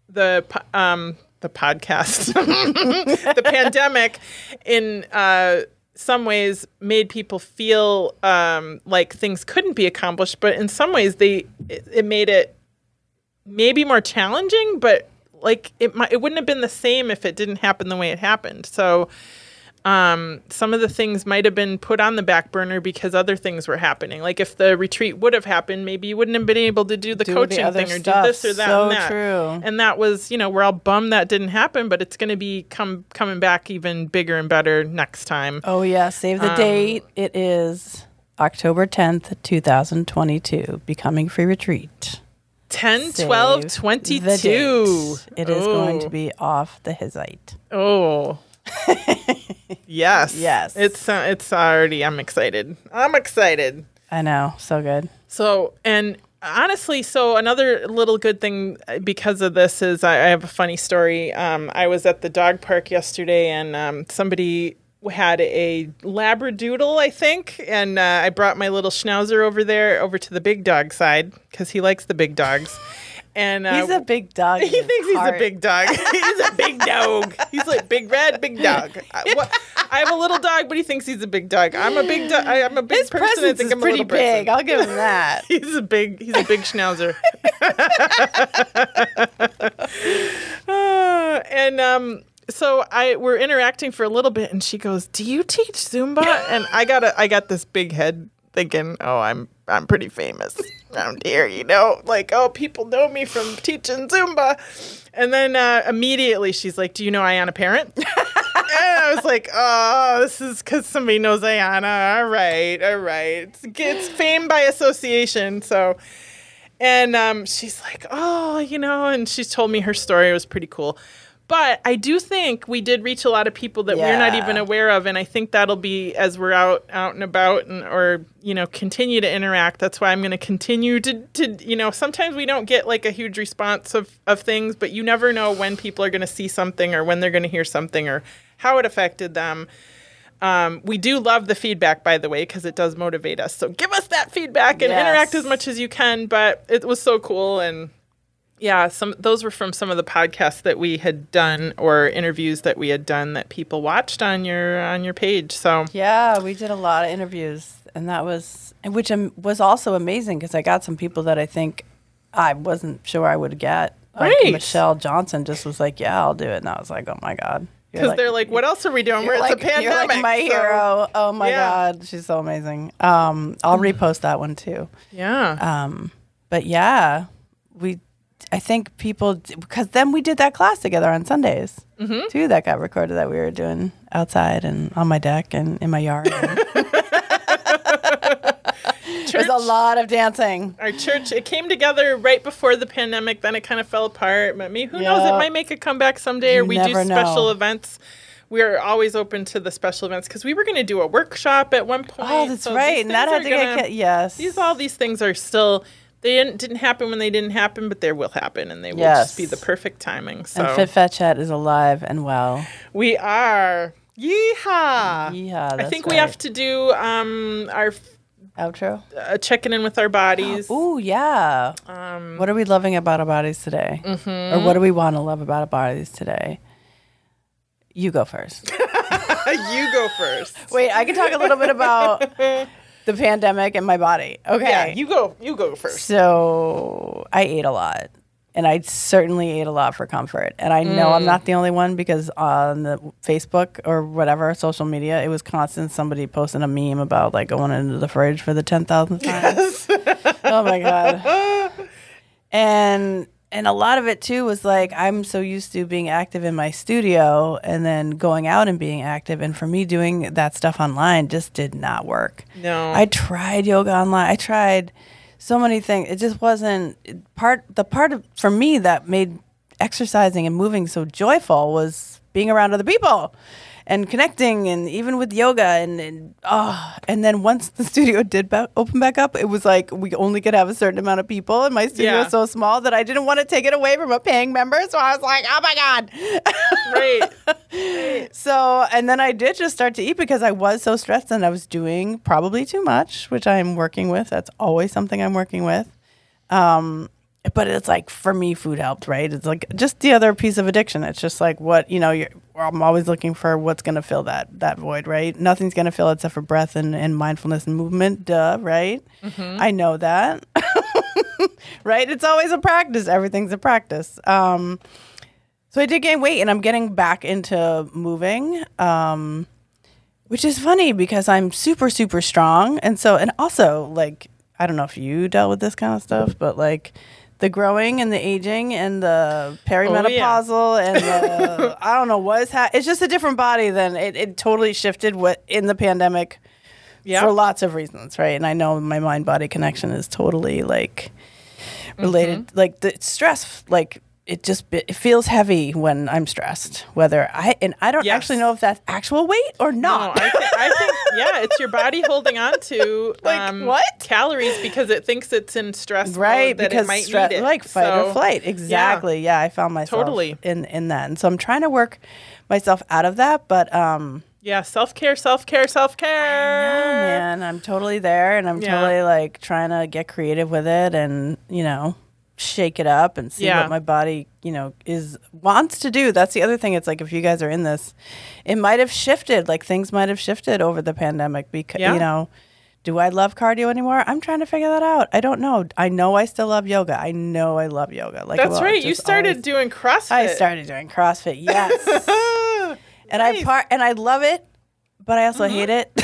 [SPEAKER 1] the um the podcast the pandemic in uh some ways made people feel um like things couldn't be accomplished but in some ways they it, it made it maybe more challenging but like it might it wouldn't have been the same if it didn't happen the way it happened. So um, some of the things might have been put on the back burner because other things were happening. Like if the retreat would have happened, maybe you wouldn't have been able to do the
[SPEAKER 2] Do
[SPEAKER 1] coaching
[SPEAKER 2] other
[SPEAKER 1] thing or
[SPEAKER 2] stuff.
[SPEAKER 1] do this or that
[SPEAKER 2] So
[SPEAKER 1] and that.
[SPEAKER 2] true.
[SPEAKER 1] And that was, you know, we're all bummed that didn't happen, but it's going to be come coming back even bigger and better next time.
[SPEAKER 2] Oh yeah, save
[SPEAKER 1] Um,
[SPEAKER 2] the date. It is October 10th, 2022, Becoming Free Retreat.
[SPEAKER 1] 10,
[SPEAKER 2] Save
[SPEAKER 1] 12,
[SPEAKER 2] the
[SPEAKER 1] 22.
[SPEAKER 2] date. It is going to
[SPEAKER 1] Oh.
[SPEAKER 2] be off the Hizite.
[SPEAKER 1] Oh. yes.
[SPEAKER 2] Yes.
[SPEAKER 1] It's uh, it's already I'm excited. I'm excited.
[SPEAKER 2] I know, so good.
[SPEAKER 1] So, and honestly, so another little good thing uh, because of this is I, I have a funny story. Um, I was at the dog park yesterday and um, somebody had a labradoodle, I think, and uh, I brought my little schnauzer over there over to the big dog side because he likes the big dogs. And uh,
[SPEAKER 2] He's a big dog.
[SPEAKER 1] he thinks he's a big dog. he's a big dog. He's like big red, big dog. I, what, I have a little dog, but he thinks he's a big dog. I'm a big dog. I'm a big
[SPEAKER 2] His
[SPEAKER 1] person. I think
[SPEAKER 2] is
[SPEAKER 1] I'm a
[SPEAKER 2] pretty
[SPEAKER 1] little person.
[SPEAKER 2] big. I'll give him that.
[SPEAKER 1] He's a big. He's a big schnauzer. Uh, and um, so I we're interacting for a little bit, and she goes, "Do you teach Zumba?" And I got a I got this big head thinking, "Oh, I'm I'm pretty famous around here, you know, like oh, people know me from teaching Zumba." And then uh, immediately she's like, "Do you know Ayana Parent?" and I was like, "Oh, this is because somebody knows Ayana. All right, all right. It's, it's fame by association." So. And um, she's like, oh, you know, and she's told me her story. It was pretty cool. But I do think we did reach a lot of people that we're not even aware of, and I think that'll be as we're out out and about, and or you know continue to interact. That's why I'm going to continue to to you know. Sometimes we don't get like a huge response of of things, but you never know when people are going to see something or when they're going to hear something or how it affected them. Um, we do love the feedback, by the way, because it does motivate us. So give us that feedback and
[SPEAKER 2] Yes.
[SPEAKER 1] interact as much as you can. But it was so cool, and yeah, some those were from some of the podcasts that we had done or interviews that we had done that people watched on your on your page. So
[SPEAKER 2] Yeah, we did a lot of interviews, and that was which was also amazing because I got some people that I think I wasn't sure I would get. Like
[SPEAKER 1] Right.
[SPEAKER 2] Michelle Johnson just was like, "Yeah, I'll do it," and I was like, "Oh my god."
[SPEAKER 1] Because they're like, what else are we doing?
[SPEAKER 2] We're
[SPEAKER 1] Where it's
[SPEAKER 2] like,
[SPEAKER 1] a pandemic.
[SPEAKER 2] You're like my
[SPEAKER 1] So,
[SPEAKER 2] hero. Oh my
[SPEAKER 1] Yeah.
[SPEAKER 2] god, she's so amazing. Um, I'll repost that one too.
[SPEAKER 1] Yeah.
[SPEAKER 2] Um, but yeah, we. I think people because then we did that class together on Sundays
[SPEAKER 1] Mm-hmm.
[SPEAKER 2] too. That got recorded that we were doing outside and on my deck and in my yard. There's a lot of dancing.
[SPEAKER 1] our church it came together right before the pandemic then it kind of fell apart but maybe who knows it might make a comeback someday or
[SPEAKER 2] You
[SPEAKER 1] we do special
[SPEAKER 2] know.
[SPEAKER 1] events we're always open to the special events because we were going to do a workshop at one point
[SPEAKER 2] Oh, that's
[SPEAKER 1] so
[SPEAKER 2] right. And that had to
[SPEAKER 1] gonna-
[SPEAKER 2] get yes.
[SPEAKER 1] these all these things are still they didn't, didn't happen when they didn't happen but they will happen and they will
[SPEAKER 2] Yes.
[SPEAKER 1] just be the perfect timing so
[SPEAKER 2] and Fit Fat Chat is alive and well.
[SPEAKER 1] we are yeehaw
[SPEAKER 2] Yeah,
[SPEAKER 1] i think we have to do um our
[SPEAKER 2] outro.
[SPEAKER 1] uh, checking in with our bodies
[SPEAKER 2] Ooh, yeah.
[SPEAKER 1] um
[SPEAKER 2] What are we loving about our bodies today?
[SPEAKER 1] Mm-hmm.
[SPEAKER 2] Or what do we want to love about our bodies today? You go first.
[SPEAKER 1] you go first
[SPEAKER 2] Wait, I can talk a little bit about the pandemic and my body. Okay.
[SPEAKER 1] yeah you go you go first
[SPEAKER 2] So I ate a lot. And I certainly ate a lot for comfort. And I know I'm not mm. the only one because on the Facebook or whatever social media, it was constant somebody posting a meme about like going into the fridge for the 10,000th time. oh my God. And and a lot of it too was like I'm so used to being active in my studio and then going out and being active. And for me, doing that stuff online just did not work.
[SPEAKER 1] No.
[SPEAKER 2] I tried yoga online. I tried so many things. It just wasn't part. The part of for me that made exercising and moving so joyful was being around other people. And connecting and even with yoga and, and oh and then once the studio did ba- open back up it was like we only could have a certain amount of people and my studio
[SPEAKER 1] Yeah.
[SPEAKER 2] was so small that I didn't want to take it away from a paying member so I was like oh my god
[SPEAKER 1] Right.
[SPEAKER 2] so and then I did just start to eat because I was so stressed and I was doing probably too much which I'm working with that's always something I'm working with um but it's like for me food helped right? It's like just the other piece of addiction. It's just like what you know you're, i'm always looking for what's going to fill that that void right? Nothing's going to fill it except for breath and, and mindfulness and movement duh right? I know that. Right? It's always a practice. Everything's a practice. Um so i did gain weight and i'm getting back into moving um which is funny because i'm super super strong. And so and also like i don't know if you dealt with this kind of stuff but like the growing and the aging and the perimenopausal and the i don't know what is ha- it's just a different body than it, it totally shifted what in the pandemic
[SPEAKER 1] Yeah.
[SPEAKER 2] for lots of reasons right and i know my mind body connection is totally like related
[SPEAKER 1] Mm-hmm.
[SPEAKER 2] like the stress like it just it feels heavy when i'm stressed whether i and i don't
[SPEAKER 1] Yes.
[SPEAKER 2] actually know if that's actual weight or
[SPEAKER 1] No,
[SPEAKER 2] not
[SPEAKER 1] I, thi- I think yeah, it's your body holding on to
[SPEAKER 2] Like,
[SPEAKER 1] um,
[SPEAKER 2] what?
[SPEAKER 1] calories because it thinks it's in stress
[SPEAKER 2] right because
[SPEAKER 1] it need it.
[SPEAKER 2] like fight
[SPEAKER 1] So,
[SPEAKER 2] or flight exactly yeah. i found myself
[SPEAKER 1] Totally.
[SPEAKER 2] in in that and so i'm trying to work myself out of that but um
[SPEAKER 1] Yeah, self care, self care, self care.
[SPEAKER 2] man i'm totally there and i'm
[SPEAKER 1] Yeah.
[SPEAKER 2] totally like trying to get creative with it and you know shake it up and see
[SPEAKER 1] Yeah.
[SPEAKER 2] what my body you know is wants to do that's the other thing it's like if you guys are in this it might have shifted like things might have shifted over the pandemic because
[SPEAKER 1] Yeah.
[SPEAKER 2] you know do I love cardio anymore? I'm trying to figure that out. I don't know. I know I still love yoga. I know I love yoga. Like
[SPEAKER 1] That's
[SPEAKER 2] well,
[SPEAKER 1] right. You started
[SPEAKER 2] always-
[SPEAKER 1] doing CrossFit.
[SPEAKER 2] I started doing CrossFit. Yes, and I part and I love it, but I also
[SPEAKER 1] Mm-hmm.
[SPEAKER 2] hate it.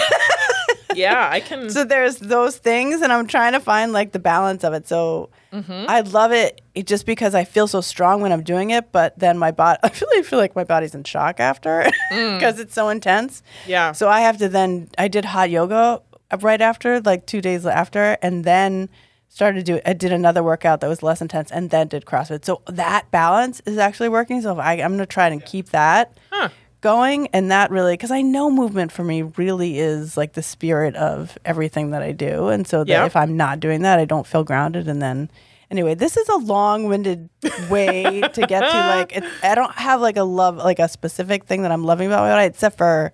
[SPEAKER 1] yeah, I can.
[SPEAKER 2] so there's those things, and I'm trying to find like the balance of it. So
[SPEAKER 1] Mm-hmm.
[SPEAKER 2] I love it, just because I feel so strong when I'm doing it, but then my body, I really feel like my body's in shock after because it's so intense.
[SPEAKER 1] Mm. yeah.
[SPEAKER 2] So I have to then I did hot yoga right after, like two days after, and then started to do I did another workout that was less intense and then did CrossFit. So that balance is actually working. So if I, I'm gonna try and keep that
[SPEAKER 1] Huh.
[SPEAKER 2] Going and that really because I know movement for me really is like the spirit of everything that I do. And so that
[SPEAKER 1] Yeah.
[SPEAKER 2] if I'm not doing that, I don't feel grounded and then Anyway, this is a long-winded way to get to like. It, I don't have like a love, like a specific thing that I'm loving about my body, except for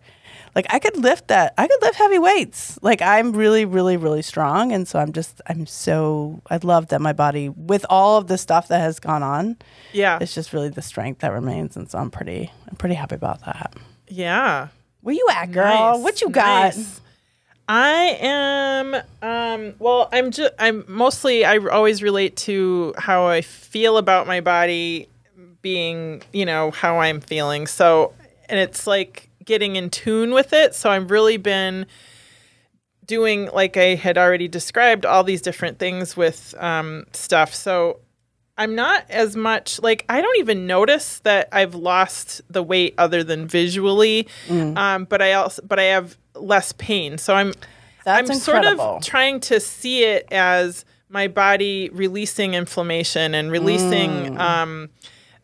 [SPEAKER 2] like I could lift that. I could lift heavy weights. Like I'm really, really, really strong, and so I'm just, I'm so. I love that my body, with all of the stuff that has gone on,
[SPEAKER 1] Yeah.
[SPEAKER 2] it's just really the strength that remains, and so I'm pretty, I'm pretty happy about that.
[SPEAKER 1] Yeah.
[SPEAKER 2] Where you at, girl?
[SPEAKER 1] Nice,
[SPEAKER 2] What you got?
[SPEAKER 1] nice. I am um well I'm just I'm mostly I always relate to how I feel about my body being, you know, how I'm feeling. So and it's like getting in tune with it. So I've really been doing like I had already described all these different things with um stuff. So I'm not as much like I don't even notice that I've lost the weight other than visually,
[SPEAKER 2] Mm.
[SPEAKER 1] um, but I also but I have less pain. So I'm
[SPEAKER 2] That's
[SPEAKER 1] I'm sort of trying to see it as my body releasing inflammation and releasing
[SPEAKER 2] Mm.
[SPEAKER 1] um,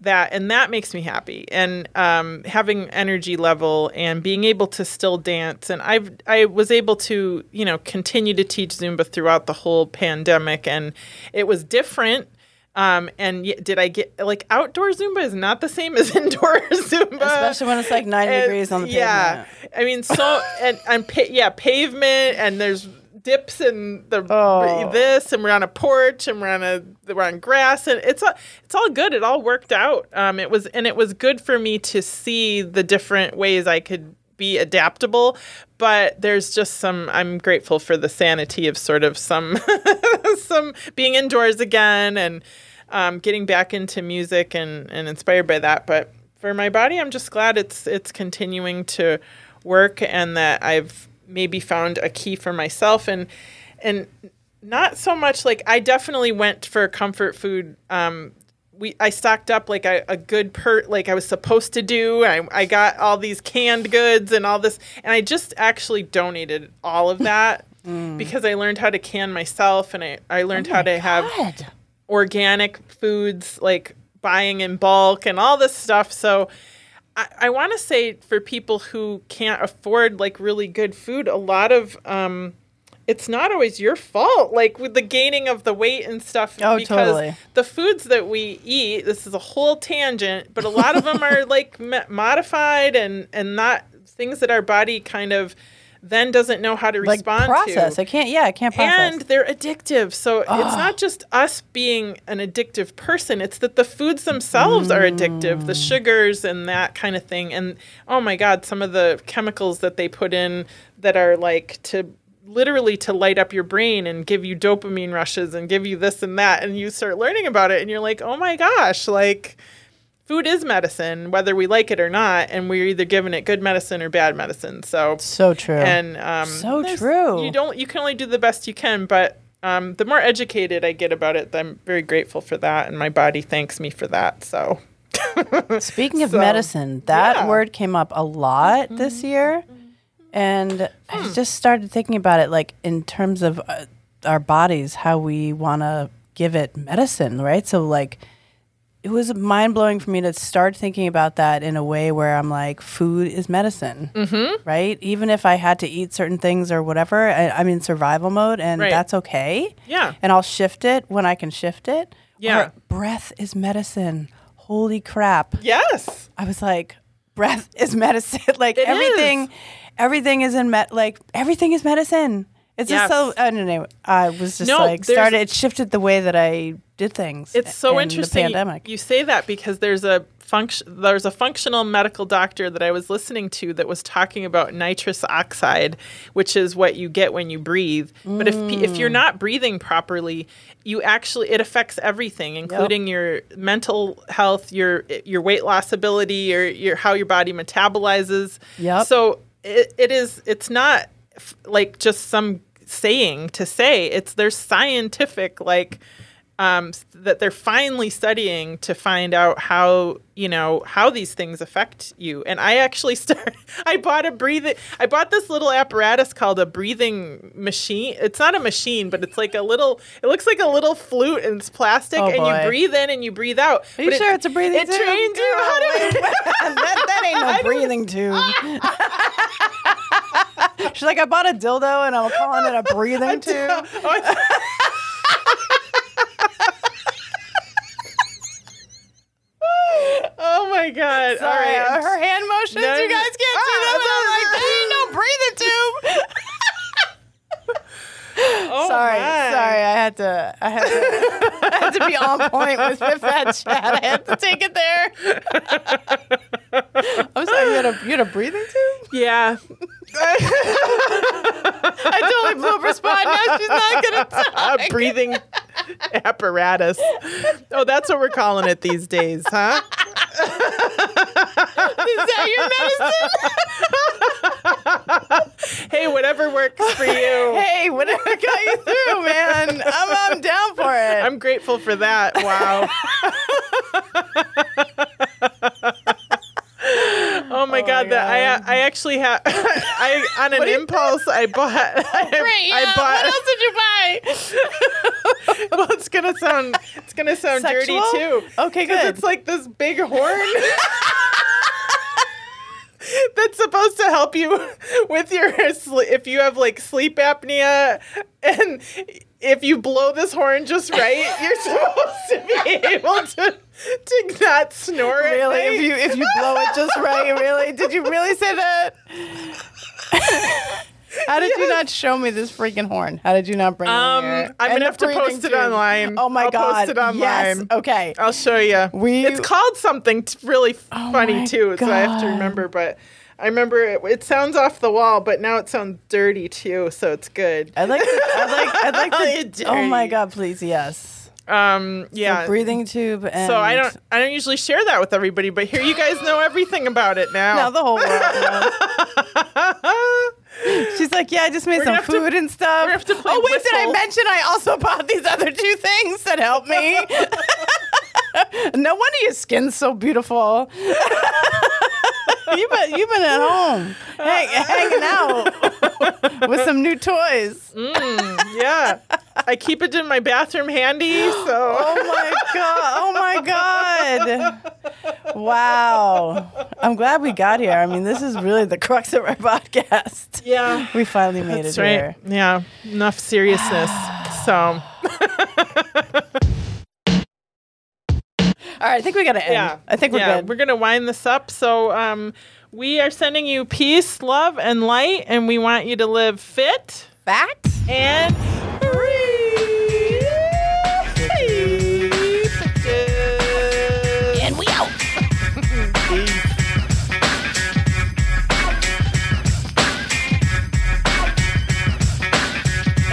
[SPEAKER 1] that, and that makes me happy. And um, having energy level and being able to still dance. And I've I was able to you know continue to teach Zumba throughout the whole pandemic, and it was different. Um, and did I get like outdoor Zumba is not the same as indoor Zumba,
[SPEAKER 2] Especially when it's like 90
[SPEAKER 1] and-
[SPEAKER 2] degrees on the
[SPEAKER 1] yeah.
[SPEAKER 2] pavement.
[SPEAKER 1] I mean, so and and pa- yeah, pavement, and there's dips and the
[SPEAKER 2] Oh.
[SPEAKER 1] this, and we're on a porch, and we're on a we're on grass, and it's all it's all good. It all worked out. Um, it was and it was good for me to see the different ways I could be adaptable but there's just some i'm grateful for the sanity of sort of some some being indoors again and um, getting back into music and, and inspired by that but for my body i'm just glad it's it's continuing to work and that i've maybe found a key for myself and and not so much like i definitely went for comfort food um, we I stocked up like a, a good per like I was supposed to do. I, I got all these canned goods and all this, and I just actually donated all of that because I learned how to can myself, and I I learned how to have organic foods like buying in bulk and all this stuff. So I, I want to say for people who can't afford like really good food, a lot of um, it's not always your fault. Like with the gaining of the weight and stuff.
[SPEAKER 2] Oh,
[SPEAKER 1] because
[SPEAKER 2] totally.
[SPEAKER 1] The foods that we eat. This is a whole tangent, but a lot of them are like modified and and not things that our body kind of then doesn't know how to respond to
[SPEAKER 2] Like
[SPEAKER 1] respond
[SPEAKER 2] process.
[SPEAKER 1] to
[SPEAKER 2] I can't. Yeah, I can't process.
[SPEAKER 1] and they're addictive. So it's not just us being an addictive person, it's that the foods themselves are addictive, the mm. sugars and that kind of thing. And oh my God, some of the chemicals that they put in that are like to literally to light up your brain and give you dopamine rushes and give you this and that. And you start learning about it and you're like, oh my gosh, like food is medicine, whether we like it or not. And we're either giving it good medicine or bad medicine. So
[SPEAKER 2] so true.
[SPEAKER 1] and um,
[SPEAKER 2] So true.
[SPEAKER 1] You don't. You can only do the best you can, but um, the more educated I get about it, I'm very grateful for that, and my body thanks me for that. So
[SPEAKER 2] Speaking of
[SPEAKER 1] So,
[SPEAKER 2] medicine, that
[SPEAKER 1] yeah.
[SPEAKER 2] word came up a lot this year. And I just started thinking about it like in terms of uh, our bodies, how we want to give it medicine, right? So, like, it was mind blowing for me to start thinking about that in a way where I'm like, food is medicine, mm-hmm. right? Even if I had to eat certain things or whatever, I, I'm in survival mode and
[SPEAKER 1] Right.
[SPEAKER 2] that's okay.
[SPEAKER 1] Yeah.
[SPEAKER 2] And I'll shift it when I can shift it.
[SPEAKER 1] Yeah.
[SPEAKER 2] Or breath is medicine. Holy crap.
[SPEAKER 1] yes,
[SPEAKER 2] I was like, breath is medicine. like
[SPEAKER 1] It
[SPEAKER 2] everything,
[SPEAKER 1] is.
[SPEAKER 2] everything is in med. Like everything is medicine. It's
[SPEAKER 1] Yes.
[SPEAKER 2] just so. I don't know. I was just
[SPEAKER 1] No,
[SPEAKER 2] like started. It shifted the way that I did things.
[SPEAKER 1] it's so
[SPEAKER 2] in
[SPEAKER 1] interesting.
[SPEAKER 2] The pandemic.
[SPEAKER 1] You say that because there's a function. There's a functional medical doctor that I was listening to that was talking about nitrous oxide, which is what you get when you breathe. But if if you're
[SPEAKER 2] Mm.
[SPEAKER 1] not breathing properly, you actually it affects everything, including your mental health, your your weight loss ability, your your how your body metabolizes.
[SPEAKER 2] Yep.
[SPEAKER 1] So it, it is. It's not f- like just some saying to say. It's there's scientific like um, that they're finally studying to find out how you know how these things affect you. And I actually started. I bought a breathing. I bought this little apparatus called a breathing machine. It's not a machine, but it's like a little. It looks like a little flute and it's plastic,
[SPEAKER 2] Oh,
[SPEAKER 1] and
[SPEAKER 2] boy.
[SPEAKER 1] you breathe in and you breathe out.
[SPEAKER 2] Are you
[SPEAKER 1] But
[SPEAKER 2] sure it's a breathing
[SPEAKER 1] it
[SPEAKER 2] tube?
[SPEAKER 1] trains you how to.
[SPEAKER 2] that, that ain't no breathing tube. She's like, I bought a dildo and I'm calling it a breathing tube.
[SPEAKER 1] Oh, my god!
[SPEAKER 2] Sorry,
[SPEAKER 1] All right,
[SPEAKER 2] uh, her hand motions.
[SPEAKER 1] No,
[SPEAKER 2] you guys can't see
[SPEAKER 1] ah,
[SPEAKER 2] them. and I'm like, there ain't no breathing tube.
[SPEAKER 1] Oh
[SPEAKER 2] sorry,
[SPEAKER 1] my.
[SPEAKER 2] sorry. I had to. I had to. I had to be on point with Fit Fat Chat. I had to take it there. I'm sorry. You had a you had a breathing tube.
[SPEAKER 1] Yeah.
[SPEAKER 2] I totally blew up her spot. Now she's not gonna talk.
[SPEAKER 1] a breathing apparatus. Oh, that's what we're calling it these days, huh?
[SPEAKER 2] Is that your medicine?
[SPEAKER 1] Hey, whatever works for you.
[SPEAKER 2] hey, whatever got you through, man. I'm I'm down for it.
[SPEAKER 1] I'm grateful for that. Wow. Oh my oh god! That I I actually have I on an impulse I bought I, oh,
[SPEAKER 2] Great. Yeah.
[SPEAKER 1] I bought
[SPEAKER 2] what else did you buy?
[SPEAKER 1] well it's gonna sound it's gonna sound dirty too
[SPEAKER 2] Okay,
[SPEAKER 1] because
[SPEAKER 2] good.
[SPEAKER 1] it's like this big horn that's supposed to help you with your sl- if you have like sleep apnea and if you blow this horn just right you're supposed to be able to to not snore
[SPEAKER 2] Really?
[SPEAKER 1] night.
[SPEAKER 2] If you if you blow it just right, really? Did you really say that? How did you not show me this freaking horn? How did you not bring
[SPEAKER 1] Um,
[SPEAKER 2] it here?
[SPEAKER 1] I'm
[SPEAKER 2] And
[SPEAKER 1] gonna have to post it online.
[SPEAKER 2] Oh my
[SPEAKER 1] I'll
[SPEAKER 2] god!
[SPEAKER 1] post it online. Yes.
[SPEAKER 2] Okay.
[SPEAKER 1] I'll show you.
[SPEAKER 2] We-
[SPEAKER 1] it's called something t- really
[SPEAKER 2] Oh
[SPEAKER 1] funny too, so I have to remember. But I remember it, it sounds off the wall, but now it sounds dirty too, so it's good.
[SPEAKER 2] I'd like. I'd like. I'd like to. Oh my god! Please, yes.
[SPEAKER 1] Um, yeah.
[SPEAKER 2] The breathing tube. And
[SPEAKER 1] so I don't. I don't usually share that with everybody, but here you guys know everything about it now.
[SPEAKER 2] Now the whole world. She's like, yeah, I just made
[SPEAKER 1] We're
[SPEAKER 2] some food and stuff.
[SPEAKER 1] we're have to play
[SPEAKER 2] oh wait, did I mention I also bought these other two things that help me? no wonder your skin's so beautiful. You've been you've been at home hang, hanging out with some new toys.
[SPEAKER 1] Mm, yeah. I keep it in my bathroom handy. So
[SPEAKER 2] Oh my god! Oh my god! Wow! I'm glad we got here. I mean, this is really the crux of our podcast.
[SPEAKER 1] yeah,
[SPEAKER 2] We finally made
[SPEAKER 1] that's
[SPEAKER 2] it
[SPEAKER 1] right.
[SPEAKER 2] here.
[SPEAKER 1] Yeah, enough seriousness. so
[SPEAKER 2] All right, I think we got to end.
[SPEAKER 1] yeah,
[SPEAKER 2] I think we're
[SPEAKER 1] yeah,
[SPEAKER 2] good.
[SPEAKER 1] We're gonna wind this up. So um, we are sending you peace, love, and light, and we want you to live fit
[SPEAKER 2] fat,
[SPEAKER 1] and free.
[SPEAKER 2] And we out.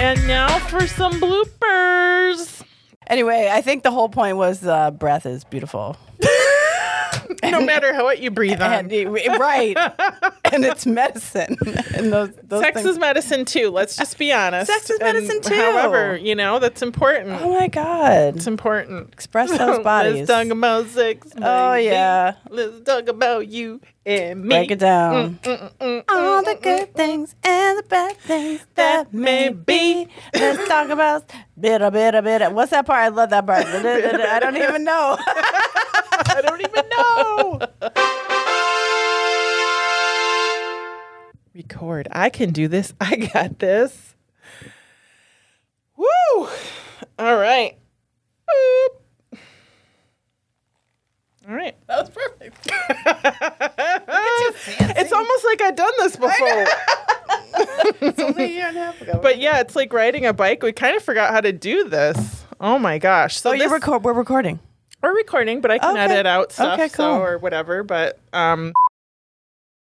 [SPEAKER 1] And now for some bloopers.
[SPEAKER 2] Anyway, I think the whole point was uh, breath is beautiful.
[SPEAKER 1] No matter how what you breathe on.
[SPEAKER 2] And right. and it's medicine. and those, those
[SPEAKER 1] Sex
[SPEAKER 2] things.
[SPEAKER 1] is medicine too. Let's just be honest.
[SPEAKER 2] Sex is
[SPEAKER 1] And
[SPEAKER 2] medicine, too.
[SPEAKER 1] However, you know that's important.
[SPEAKER 2] Oh my god.
[SPEAKER 1] It's important.
[SPEAKER 2] Express those bodies.
[SPEAKER 1] Let's talk about sex.
[SPEAKER 2] Oh, yeah.
[SPEAKER 1] Let's talk about you and me.
[SPEAKER 2] Break it down.
[SPEAKER 1] Mm, mm, mm, mm
[SPEAKER 2] All the good things and the bad things that may be. Let's talk about bit a bit a bit. What's that part? I love that part. I don't even know.
[SPEAKER 1] I don't even know. Record. I can do this. I got this. Woo! All right. Boop. All right.
[SPEAKER 2] That was perfect.
[SPEAKER 1] It's almost like I've done this before.
[SPEAKER 2] It's only a year and a half ago.
[SPEAKER 1] But yeah, it's like riding a bike. We kind of forgot how to do this. Oh my gosh. So
[SPEAKER 2] oh,
[SPEAKER 1] this-
[SPEAKER 2] record. We're recording.
[SPEAKER 1] We're recording, but I can
[SPEAKER 2] Okay.
[SPEAKER 1] edit out stuff
[SPEAKER 2] Okay,
[SPEAKER 1] so or whatever. But um